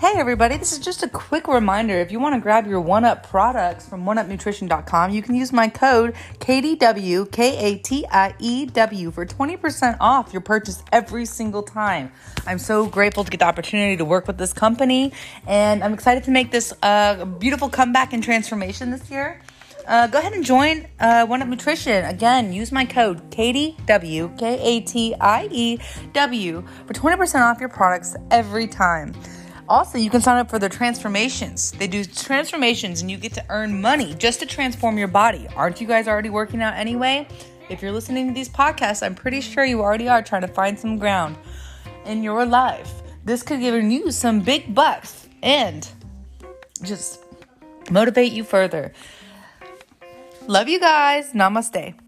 Hey everybody, this is just a quick reminder. If you want to grab your One Up products from oneupnutrition.com, you can use my code KDW, K A T I E W, for 20% off your purchase every single time. I'm so grateful to get the opportunity to work with this company, and I'm excited to make this uh, beautiful comeback and transformation this year. Uh, go ahead and join uh, One Up Nutrition. Again, use my code KDW, K A T I E W, for 20% off your products every time. Also, you can sign up for their transformations. They do transformations and you get to earn money just to transform your body. Aren't you guys already working out anyway? If you're listening to these podcasts, I'm pretty sure you already are trying to find some ground in your life. This could give you some big bucks and just motivate you further. Love you guys. Namaste.